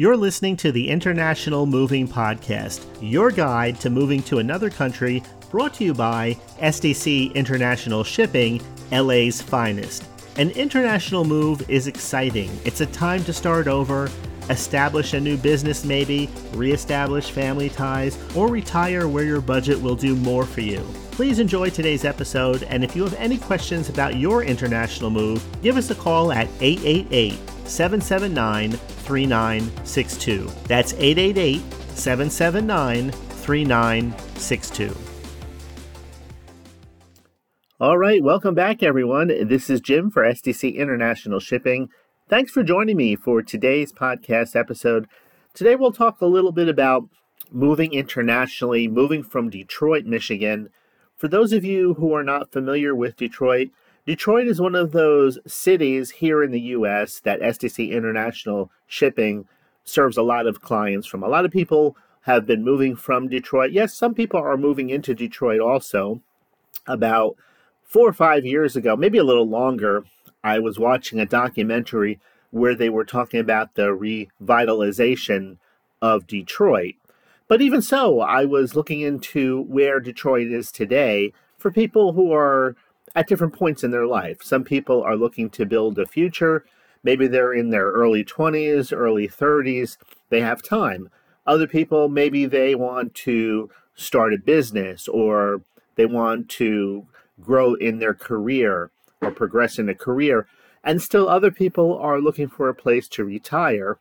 You're listening to the International Moving Podcast, your guide to moving to another country, brought to you by SDC International Shipping, LA's finest. An international move is exciting. It's a time to start over, establish a new business, maybe, reestablish family ties, or retire where your budget will do more for you. Please enjoy today's episode, and if you have any questions about your international move, give us a call at 888 779 3962. That's 888 779 3962. All right, welcome back, everyone. This is Jim for SDC International Shipping. Thanks for joining me for today's podcast episode. Today, we'll talk a little bit about moving internationally, moving from Detroit, Michigan. For those of you who are not familiar with Detroit, Detroit is one of those cities here in the US that SDC International Shipping serves a lot of clients from. A lot of people have been moving from Detroit. Yes, some people are moving into Detroit also. About four or five years ago, maybe a little longer, I was watching a documentary where they were talking about the revitalization of Detroit. But even so, I was looking into where Detroit is today for people who are at different points in their life. Some people are looking to build a future. Maybe they're in their early 20s, early 30s. They have time. Other people, maybe they want to start a business or they want to grow in their career or progress in a career. And still, other people are looking for a place to retire.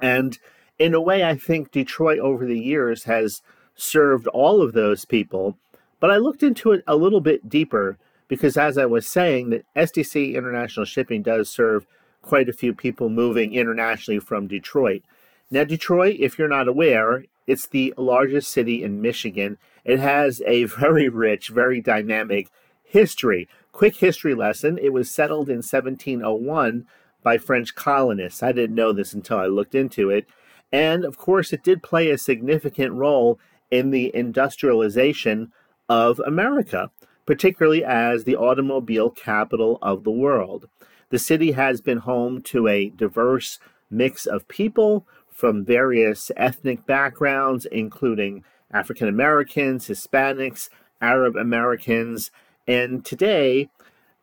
And in a way, I think Detroit over the years has served all of those people. But I looked into it a little bit deeper because as I was saying, that SDC International Shipping does serve quite a few people moving internationally from Detroit. Now, Detroit, if you're not aware, it's the largest city in Michigan. It has a very rich, very dynamic history. Quick history lesson it was settled in 1701 by French colonists. I didn't know this until I looked into it. And of course, it did play a significant role in the industrialization of America particularly as the automobile capital of the world. The city has been home to a diverse mix of people from various ethnic backgrounds, including African Americans, Hispanics, Arab Americans, and today,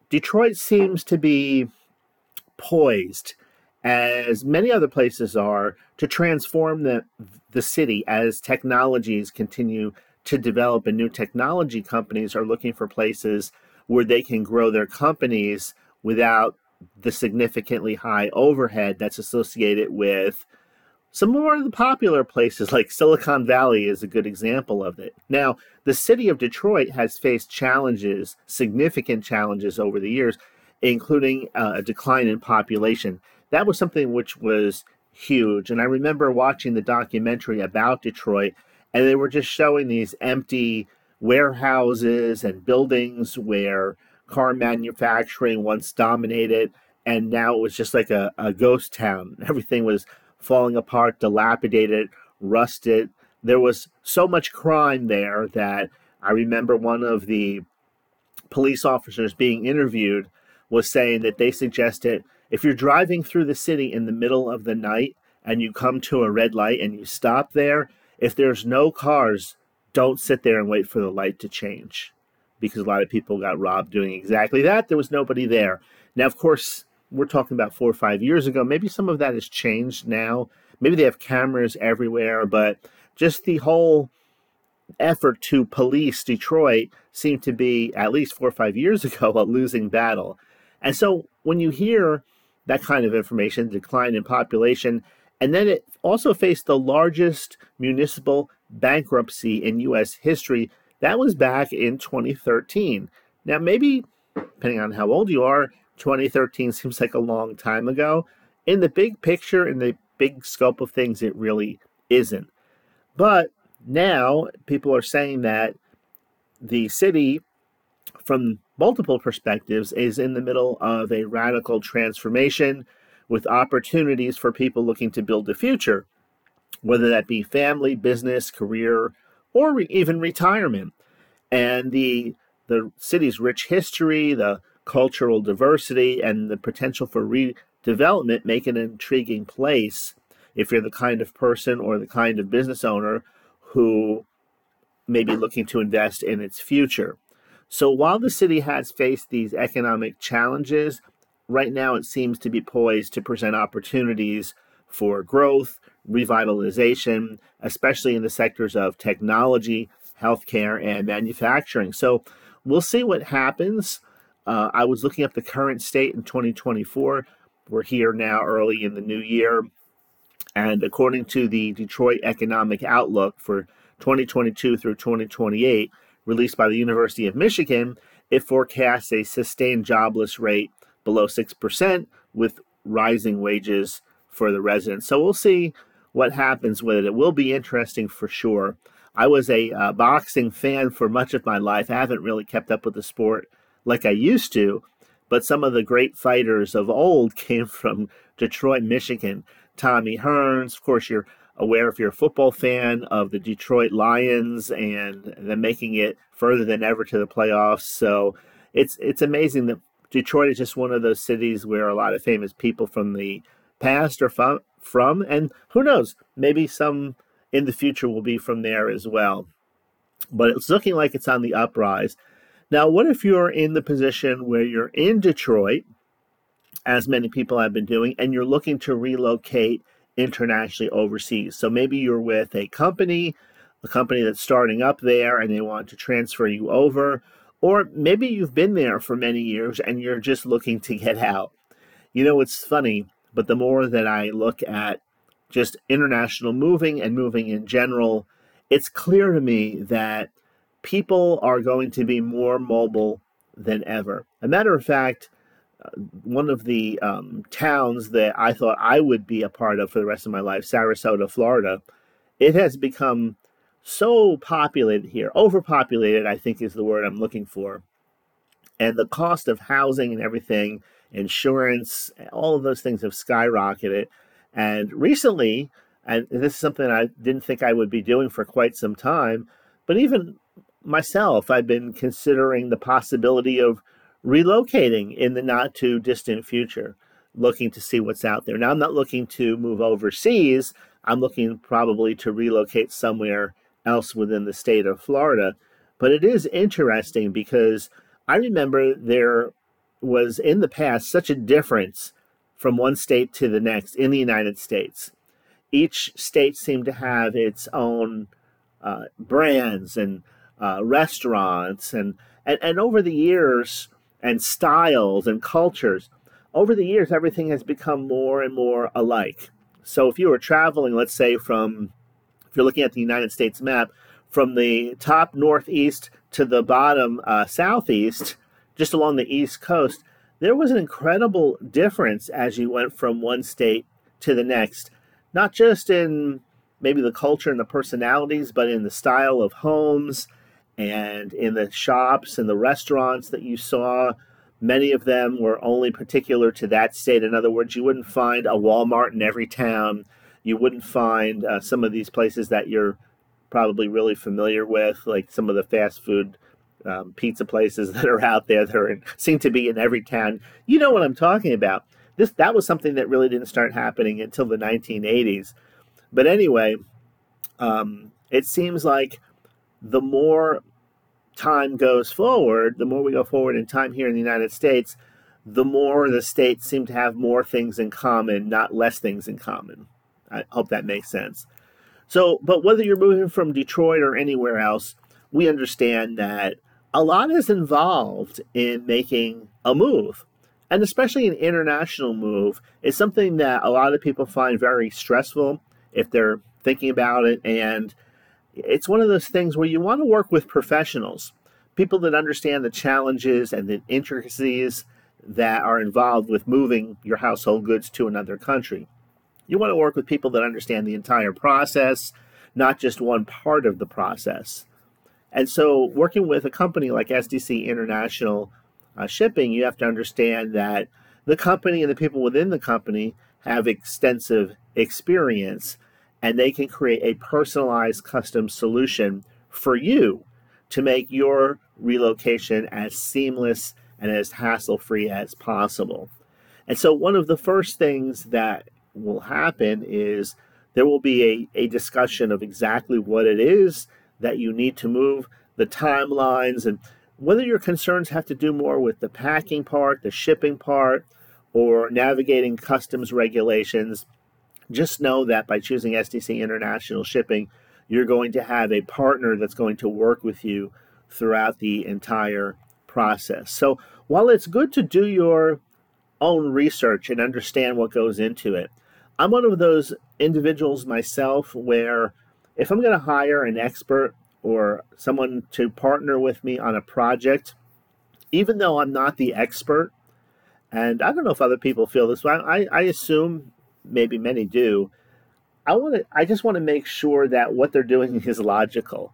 Detroit seems to be poised, as many other places are, to transform the, the city as technologies continue to develop and new technology companies are looking for places where they can grow their companies without the significantly high overhead that's associated with some more of the popular places like Silicon Valley is a good example of it. Now, the city of Detroit has faced challenges, significant challenges over the years, including uh, a decline in population. That was something which was huge. And I remember watching the documentary about Detroit and they were just showing these empty warehouses and buildings where car manufacturing once dominated and now it was just like a, a ghost town everything was falling apart dilapidated rusted there was so much crime there that i remember one of the police officers being interviewed was saying that they suggested if you're driving through the city in the middle of the night and you come to a red light and you stop there if there's no cars, don't sit there and wait for the light to change because a lot of people got robbed doing exactly that. There was nobody there. Now, of course, we're talking about four or five years ago. Maybe some of that has changed now. Maybe they have cameras everywhere, but just the whole effort to police Detroit seemed to be, at least four or five years ago, a losing battle. And so when you hear that kind of information, decline in population, and then it also faced the largest municipal bankruptcy in U.S. history. That was back in 2013. Now, maybe, depending on how old you are, 2013 seems like a long time ago. In the big picture, in the big scope of things, it really isn't. But now people are saying that the city, from multiple perspectives, is in the middle of a radical transformation with opportunities for people looking to build a future, whether that be family, business, career, or re- even retirement. And the the city's rich history, the cultural diversity, and the potential for redevelopment make an intriguing place if you're the kind of person or the kind of business owner who may be looking to invest in its future. So while the city has faced these economic challenges, right now it seems to be poised to present opportunities for growth, revitalization, especially in the sectors of technology, healthcare, and manufacturing. So we'll see what happens. Uh, I was looking up the current state in 2024. We're here now early in the new year. And according to the Detroit Economic Outlook for 2022 through 2028, released by the University of Michigan, it forecasts a sustained jobless rate below 6% with rising wages for the residents. So we'll see what happens with it. It will be interesting for sure. I was a uh, boxing fan for much of my life. I haven't really kept up with the sport like I used to, but some of the great fighters of old came from Detroit, Michigan. Tommy Hearns, of course, you're aware if you're a football fan of the Detroit Lions and them making it further than ever to the playoffs. So it's it's amazing that Detroit is just one of those cities where a lot of famous people from the past are from, from and who knows, maybe some in the future will be from there as well. But it's looking like it's on the uprise. Now, what if you're in the position where you're in Detroit, as many people have been doing, and you're looking to relocate internationally overseas? So maybe you're with a company, a company that's starting up there, and they want to transfer you over. Or maybe you've been there for many years and you're just looking to get out. You know, it's funny, but the more that I look at just international moving and moving in general, it's clear to me that people are going to be more mobile than ever. A matter of fact, uh, one of the um, towns that I thought I would be a part of for the rest of my life, Sarasota, Florida, it has become so populated here. Overpopulated, I think, is the word I'm looking for. And the cost of housing and everything, insurance, all of those things have skyrocketed. And recently, and this is something I didn't think I would be doing for quite some time, but even myself, I've been considering the possibility of relocating in the not too distant future, looking to see what's out there. Now, I'm not looking to move overseas. I'm looking probably to relocate somewhere else within the state of Florida. But it is interesting because I remember there was in the past such a difference from one state to the next in the United States. Each state seemed to have its own uh, brands and uh, restaurants and, and and over the years and styles and cultures over the years everything has become more and more alike. So if you were traveling let's say from if you're looking at the united states map from the top northeast to the bottom uh, southeast just along the east coast there was an incredible difference as you went from one state to the next not just in maybe the culture and the personalities but in the style of homes and in the shops and the restaurants that you saw, many of them were only particular to that state. In other words, you wouldn't find a Walmart in every town. You wouldn't find uh, some of these places that you're probably really familiar with, like some of the fast food um, pizza places that are out there that are in, seem to be in every town. You know what I'm talking about. This that was something that really didn't start happening until the 1980s. But anyway, um, it seems like the more time goes forward, the more we go forward in time here in the United States, the more the states seem to have more things in common, not less things in common. I hope that makes sense. So, but whether you're moving from Detroit or anywhere else, we understand that a lot is involved in making a move. And especially an international move is something that a lot of people find very stressful if they're thinking about it and it's one of those things where you want to work with professionals, people that understand the challenges and the intricacies that are involved with moving your household goods to another country. You want to work with people that understand the entire process, not just one part of the process. And so, working with a company like SDC International uh, Shipping, you have to understand that the company and the people within the company have extensive experience and they can create a personalized custom solution for you to make your relocation as seamless and as hassle free as possible. And so, one of the first things that will happen is there will be a, a discussion of exactly what it is that you need to move, the timelines, and whether your concerns have to do more with the packing part, the shipping part, or navigating customs regulations. Just know that by choosing SDC International Shipping, you're going to have a partner that's going to work with you throughout the entire process. So, while it's good to do your own research and understand what goes into it, I'm one of those individuals myself where if I'm going to hire an expert or someone to partner with me on a project, even though I'm not the expert, and I don't know if other people feel this way, I, I assume maybe many do. I want to. I just want to make sure that what they're doing is logical.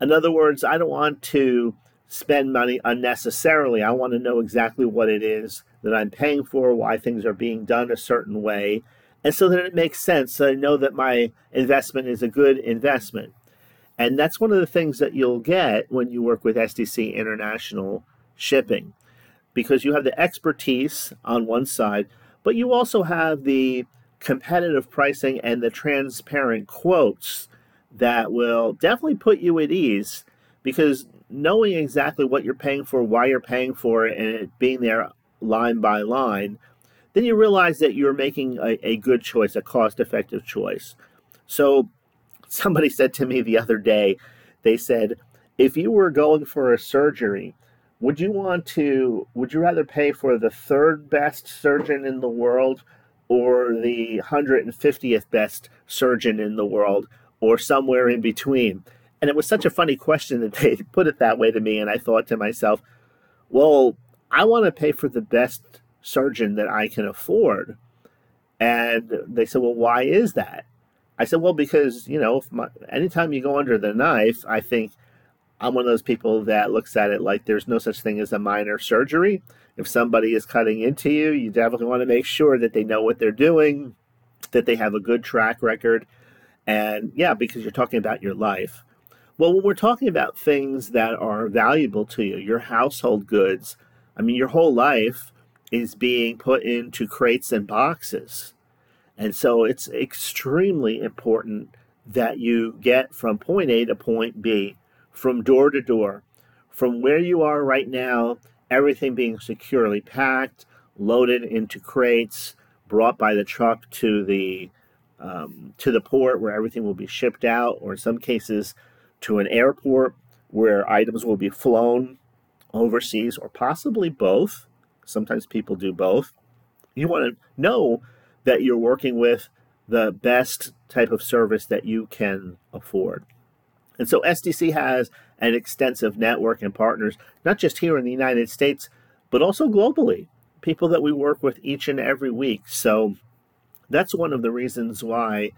In other words, I don't want to spend money unnecessarily. I want to know exactly what it is that I'm paying for, why things are being done a certain way, and so that it makes sense. So I know that my investment is a good investment. And that's one of the things that you'll get when you work with SDC International Shipping, because you have the expertise on one side, but you also have the competitive pricing and the transparent quotes that will definitely put you at ease because knowing exactly what you're paying for, why you're paying for it, and it being there line by line, then you realize that you're making a, a good choice, a cost effective choice. So, somebody said to me the other day, they said, if you were going for a surgery, would you want to, would you rather pay for the third best surgeon in the world or the 150th best surgeon in the world or somewhere in between? And it was such a funny question that they put it that way to me. And I thought to myself, well, I want to pay for the best surgeon that I can afford. And they said, well, why is that? I said, well, because, you know, my, anytime you go under the knife, I think I'm one of those people that looks at it like there's no such thing as a minor surgery. If somebody is cutting into you, you definitely want to make sure that they know what they're doing, that they have a good track record. And yeah, because you're talking about your life. Well, when we're talking about things that are valuable to you, your household goods, I mean, your whole life is being put into crates and boxes. And so it's extremely important that you get from point A to point B, from door to door, from where you are right now, everything being securely packed, loaded into crates, brought by the truck to the um, to the port where everything will be shipped out, or in some cases, to an airport where items will be flown overseas or possibly both. Sometimes people do both. You want to know that you're working with the best type of service that you can afford. And so SDC has an extensive network and partners, not just here in the United States, but also globally. People that we work with each and every week. So that's one of the reasons why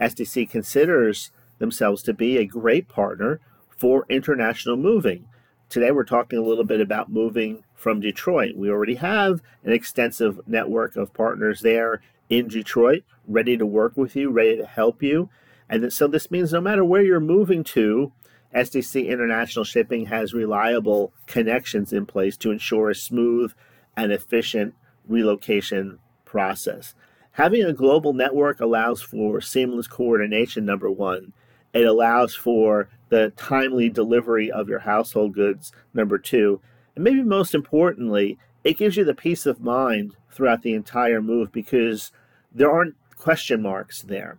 SDC considers themselves to be a great partner for international moving. Today, we're talking a little bit about moving from Detroit. We already have an extensive network of partners there in Detroit, ready to work with you, ready to help you. And so, this means no matter where you're moving to, SDC International Shipping has reliable connections in place to ensure a smooth and efficient relocation process. Having a global network allows for seamless coordination, number one, it allows for the timely delivery of your household goods, number two. And maybe most importantly, it gives you the peace of mind throughout the entire move because there aren't question marks there.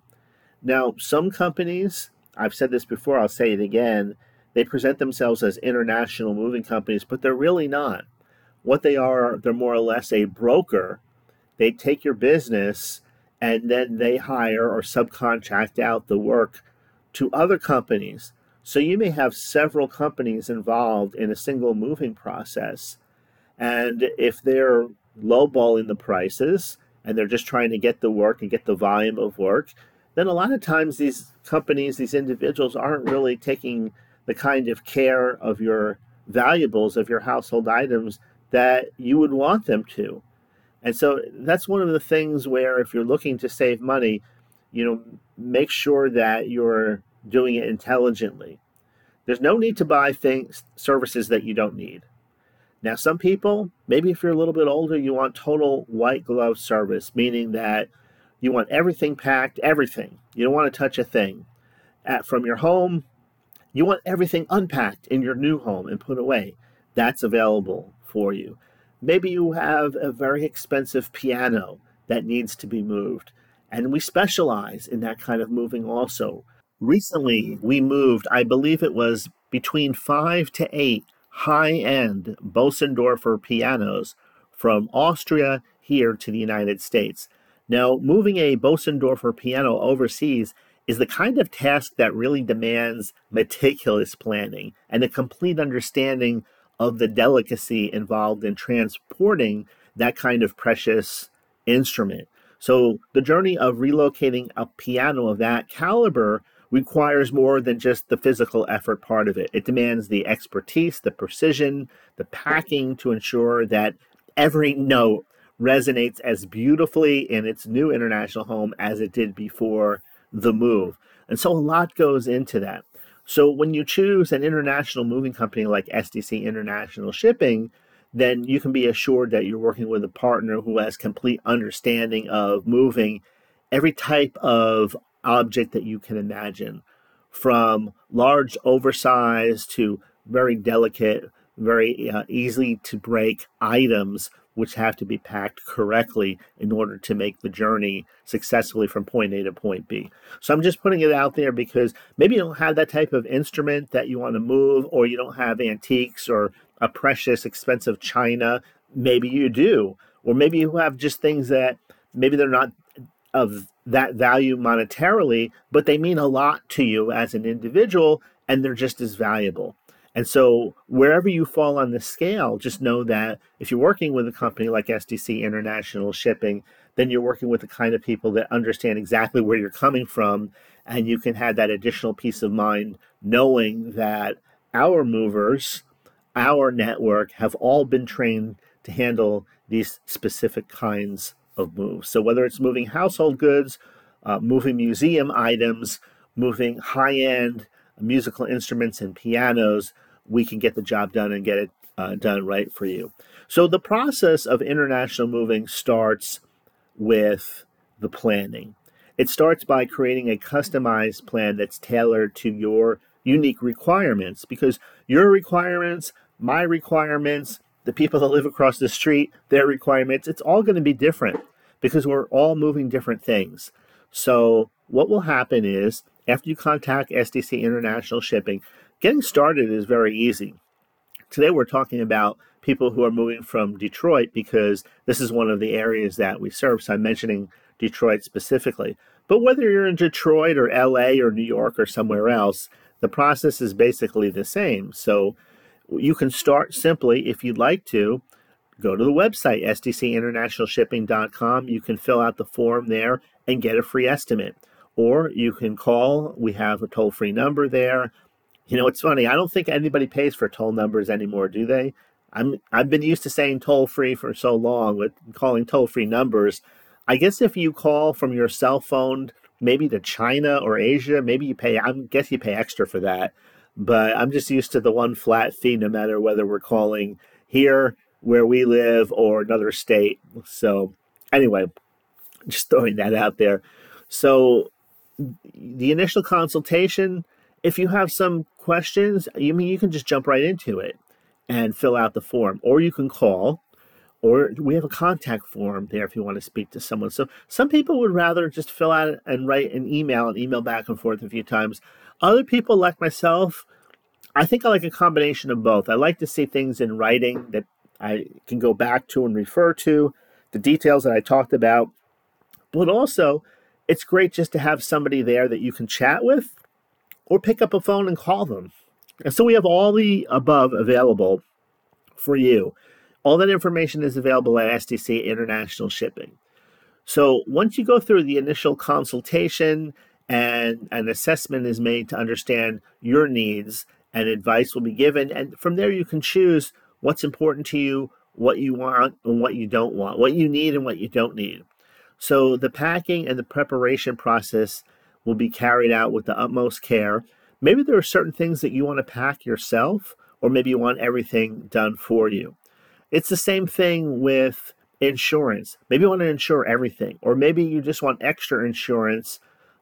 Now, some companies, I've said this before, I'll say it again, they present themselves as international moving companies, but they're really not. What they are, they're more or less a broker. They take your business and then they hire or subcontract out the work to other companies. So you may have several companies involved in a single moving process. And if they're lowballing the prices and they're just trying to get the work and get the volume of work, then a lot of times these companies, these individuals aren't really taking the kind of care of your valuables, of your household items that you would want them to. And so that's one of the things where if you're looking to save money, you know, make sure that you're doing it intelligently. There's no need to buy things services that you don't need. Now, some people, maybe if you're a little bit older, you want total white glove service, meaning that You want everything packed, everything. You don't want to touch a thing. At, from your home, you want everything unpacked in your new home and put away. That's available for you. Maybe you have a very expensive piano that needs to be moved. And we specialize in that kind of moving also. Recently, we moved, I believe it was between five to eight high end Bösendorfer pianos from Austria here to the United States. Now, moving a Bösendorfer piano overseas is the kind of task that really demands meticulous planning and a complete understanding of the delicacy involved in transporting that kind of precious instrument. So, the journey of relocating a piano of that caliber requires more than just the physical effort part of it. It demands the expertise, the precision, the packing to ensure that every note resonates as beautifully in its new international home as it did before the move. And so a lot goes into that. So when you choose an international moving company like SDC International Shipping, then you can be assured that you're working with a partner who has complete understanding of moving every type of object that you can imagine, from large, oversized to very delicate, very uh, to break items which have to be packed correctly in order to make the journey successfully from point A to point B. So I'm just putting it out there because maybe you don't have that type of instrument that you want to move, or you don't have antiques or a precious, expensive china. Maybe you do. Or maybe you have just things that maybe they're not of that value monetarily, but they mean a lot to you as an individual and they're just as valuable. And so, wherever you fall on the scale, just know that if you're working with a company like SDC International Shipping, then you're working with the kind of people that understand exactly where you're coming from. And you can have that additional peace of mind knowing that our movers, our network, have all been trained to handle these specific kinds of moves. So, whether it's moving household goods, uh, moving museum items, moving high end musical instruments and pianos, we can get the job done and get it uh, done right for you. So the process of international moving starts with the planning. It starts by creating a customized plan that's tailored to your unique requirements because your requirements, my requirements, the people that live across the street, their requirements, it's all going to be different because we're all moving different things. So, what will happen is after you contact SDC International Shipping, Getting started is very easy. Today we're talking about people who are moving from Detroit because this is one of the areas that we serve. So I'm mentioning Detroit specifically. But whether you're in Detroit or LA or New York or somewhere else, the process is basically the same. So you can start simply, if you'd like to, go to the website, sdcinternationalshipping.com. You can fill out the form there and get a free estimate. Or you can call, we have a toll free number there, you know, it's funny. I don't think anybody pays for toll numbers anymore, do they? I'm I've been used to saying toll free for so long with calling toll free numbers. I guess if you call from your cell phone, maybe to China or Asia, maybe you pay. I guess you pay extra for that. But I'm just used to the one flat fee, no matter whether we're calling here where we live or another state. So anyway, just throwing that out there. So the initial consultation if you have some questions, you mean you can just jump right into it and fill out the form, or you can call, or we have a contact form there if you want to speak to someone. So some people would rather just fill out and write an email and email back and forth a few times. Other people, like myself, I think I like a combination of both. I like to see things in writing that I can go back to and refer to, the details that I talked about. But also, it's great just to have somebody there that you can chat with or pick up a phone and call them. And so we have all the above available for you. All that information is available at SDC International Shipping. So once you go through the initial consultation and an assessment is made to understand your needs and advice will be given and from there you can choose what's important to you, what you want and what you don't want, what you need and what you don't need. So the packing and the preparation process will be carried out with the utmost care. Maybe there are certain things that you want to pack yourself, or maybe you want everything done for you. It's the same thing with insurance. Maybe you want to insure everything, or maybe you just want extra insurance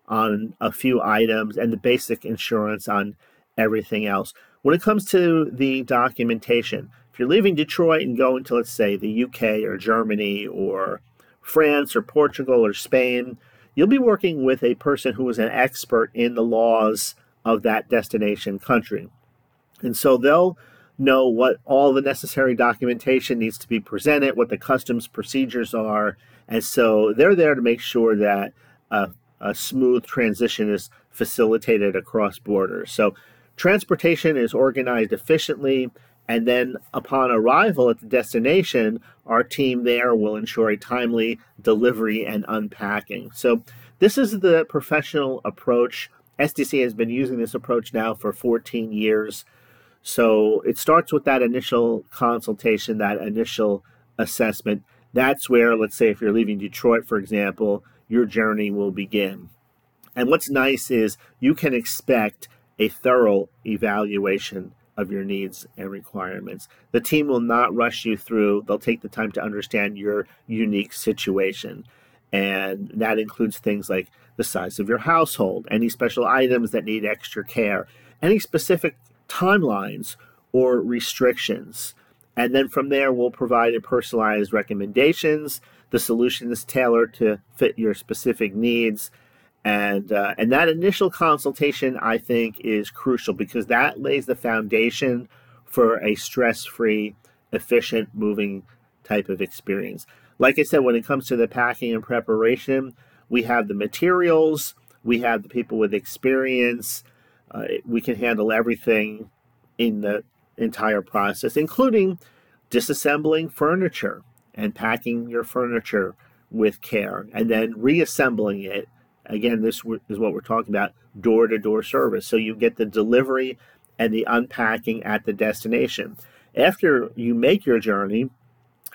on a few items and the basic insurance on everything else. When it comes to the documentation, if you're leaving Detroit and going to, let's say, the UK or Germany or France or Portugal or Spain, you'll be working with a person who is an expert in the laws of that destination country. And so they'll know what all the necessary documentation needs to be presented, what the customs procedures are. And so they're there to make sure that a, a smooth transition is facilitated across borders. So transportation is organized efficiently. And then upon arrival at the destination, our team there will ensure a timely delivery and unpacking. So this is the professional approach. SDC has been using this approach now for 14 years. So it starts with that initial consultation, that initial assessment. That's where, let's say, if you're leaving Detroit, for example, your journey will begin. And what's nice is you can expect a thorough evaluation of your needs and requirements. The team will not rush you through, they'll take the time to understand your unique situation. And that includes things like the size of your household, any special items that need extra care, any specific timelines or restrictions. And then from there, we'll provide a personalized recommendations. The solution is tailored to fit your specific needs. And, uh, and that initial consultation, I think, is crucial because that lays the foundation for a stress free, efficient moving type of experience. Like I said, when it comes to the packing and preparation, we have the materials, we have the people with experience, uh, we can handle everything in the entire process, including disassembling furniture and packing your furniture with care and then reassembling it. Again, this is what we're talking about door to door service. So you get the delivery and the unpacking at the destination. After you make your journey,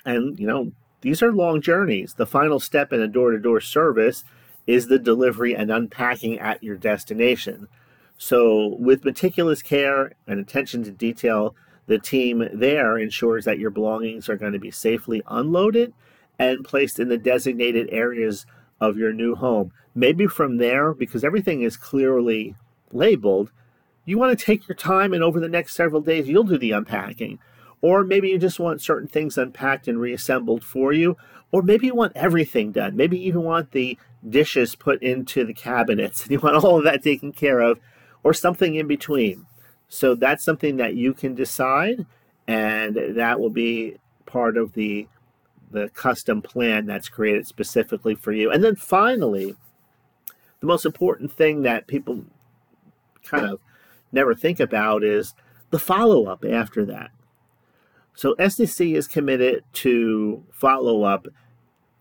and you know, these are long journeys, the final step in a door to door service is the delivery and unpacking at your destination. So, with meticulous care and attention to detail, the team there ensures that your belongings are going to be safely unloaded and placed in the designated areas of your new home. Maybe from there, because everything is clearly labeled, you want to take your time and over the next several days, you'll do the unpacking. Or maybe you just want certain things unpacked and reassembled for you. Or maybe you want everything done. Maybe you even want the dishes put into the cabinets and you want all of that taken care of or something in between. So that's something that you can decide, and that will be part of the the custom plan that's created specifically for you. And then finally, the most important thing that people kind of never think about is the follow up after that. So SDC is committed to follow up.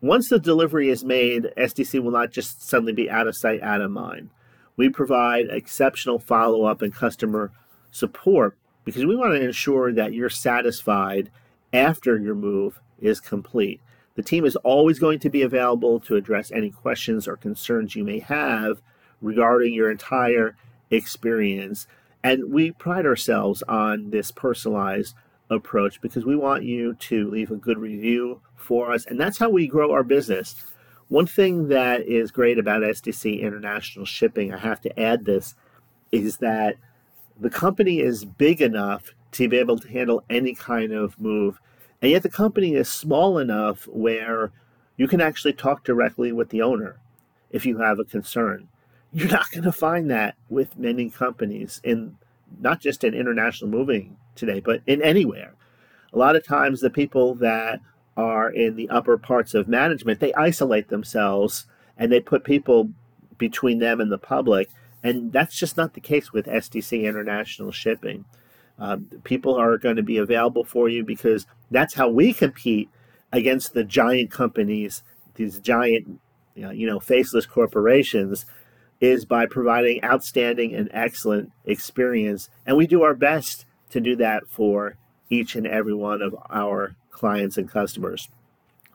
Once the delivery is made, SDC will not just suddenly be out of sight, out of mind. We provide exceptional follow up and customer support because we want to ensure that you're satisfied after your move is complete. The team is always going to be available to address any questions or concerns you may have regarding your entire experience. And we pride ourselves on this personalized approach because we want you to leave a good review for us. And that's how we grow our business. One thing that is great about SDC International Shipping, I have to add this, is that the company is big enough to be able to handle any kind of move. And yet the company is small enough where you can actually talk directly with the owner if you have a concern. You're not going to find that with many companies in not just in international moving today, but in anywhere. A lot of times the people that are in the upper parts of management, they isolate themselves and they put people between them and the public. And that's just not the case with SDC International Shipping. Um, people are going to be available for you because that's how we compete against the giant companies, these giant, you know, faceless corporations, is by providing outstanding and excellent experience. And we do our best to do that for each and every one of our clients and customers.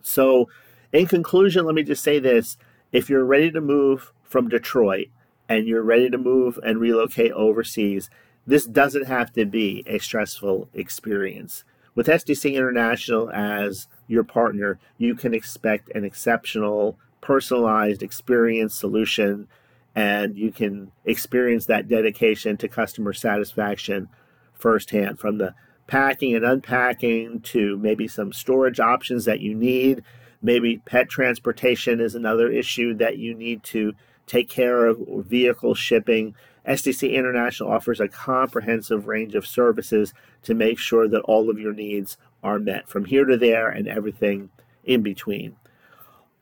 So, in conclusion, let me just say this if you're ready to move from Detroit and you're ready to move and relocate overseas, this doesn't have to be a stressful experience. With SDC International as your partner, you can expect an exceptional, personalized experience solution, and you can experience that dedication to customer satisfaction firsthand from the packing and unpacking to maybe some storage options that you need. Maybe pet transportation is another issue that you need to take care of, or vehicle shipping. SDC International offers a comprehensive range of services to make sure that all of your needs are met from here to there and everything in between.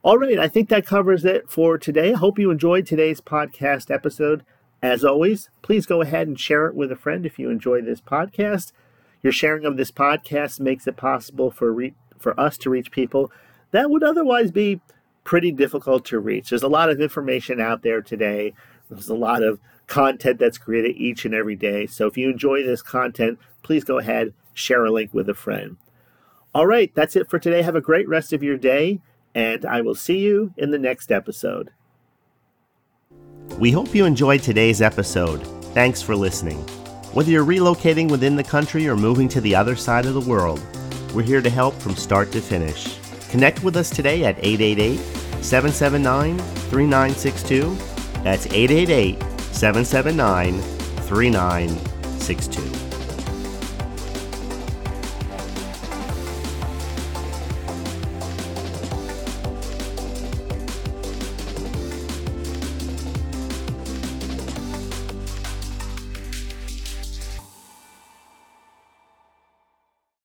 All right, I think that covers it for today. I hope you enjoyed today's podcast episode. As always, please go ahead and share it with a friend if you enjoy this podcast. Your sharing of this podcast makes it possible for re- for us to reach people that would otherwise be pretty difficult to reach. There's a lot of information out there today. There's a lot of content that's created each and every day. So if you enjoy this content, please go ahead, share a link with a friend. All right, that's it for today. Have a great rest of your day, and I will see you in the next episode. We hope you enjoyed today's episode. Thanks for listening. Whether you're relocating within the country or moving to the other side of the world, we're here to help from start to finish. Connect with us today at 888 779 3962. That's 888 779 3962.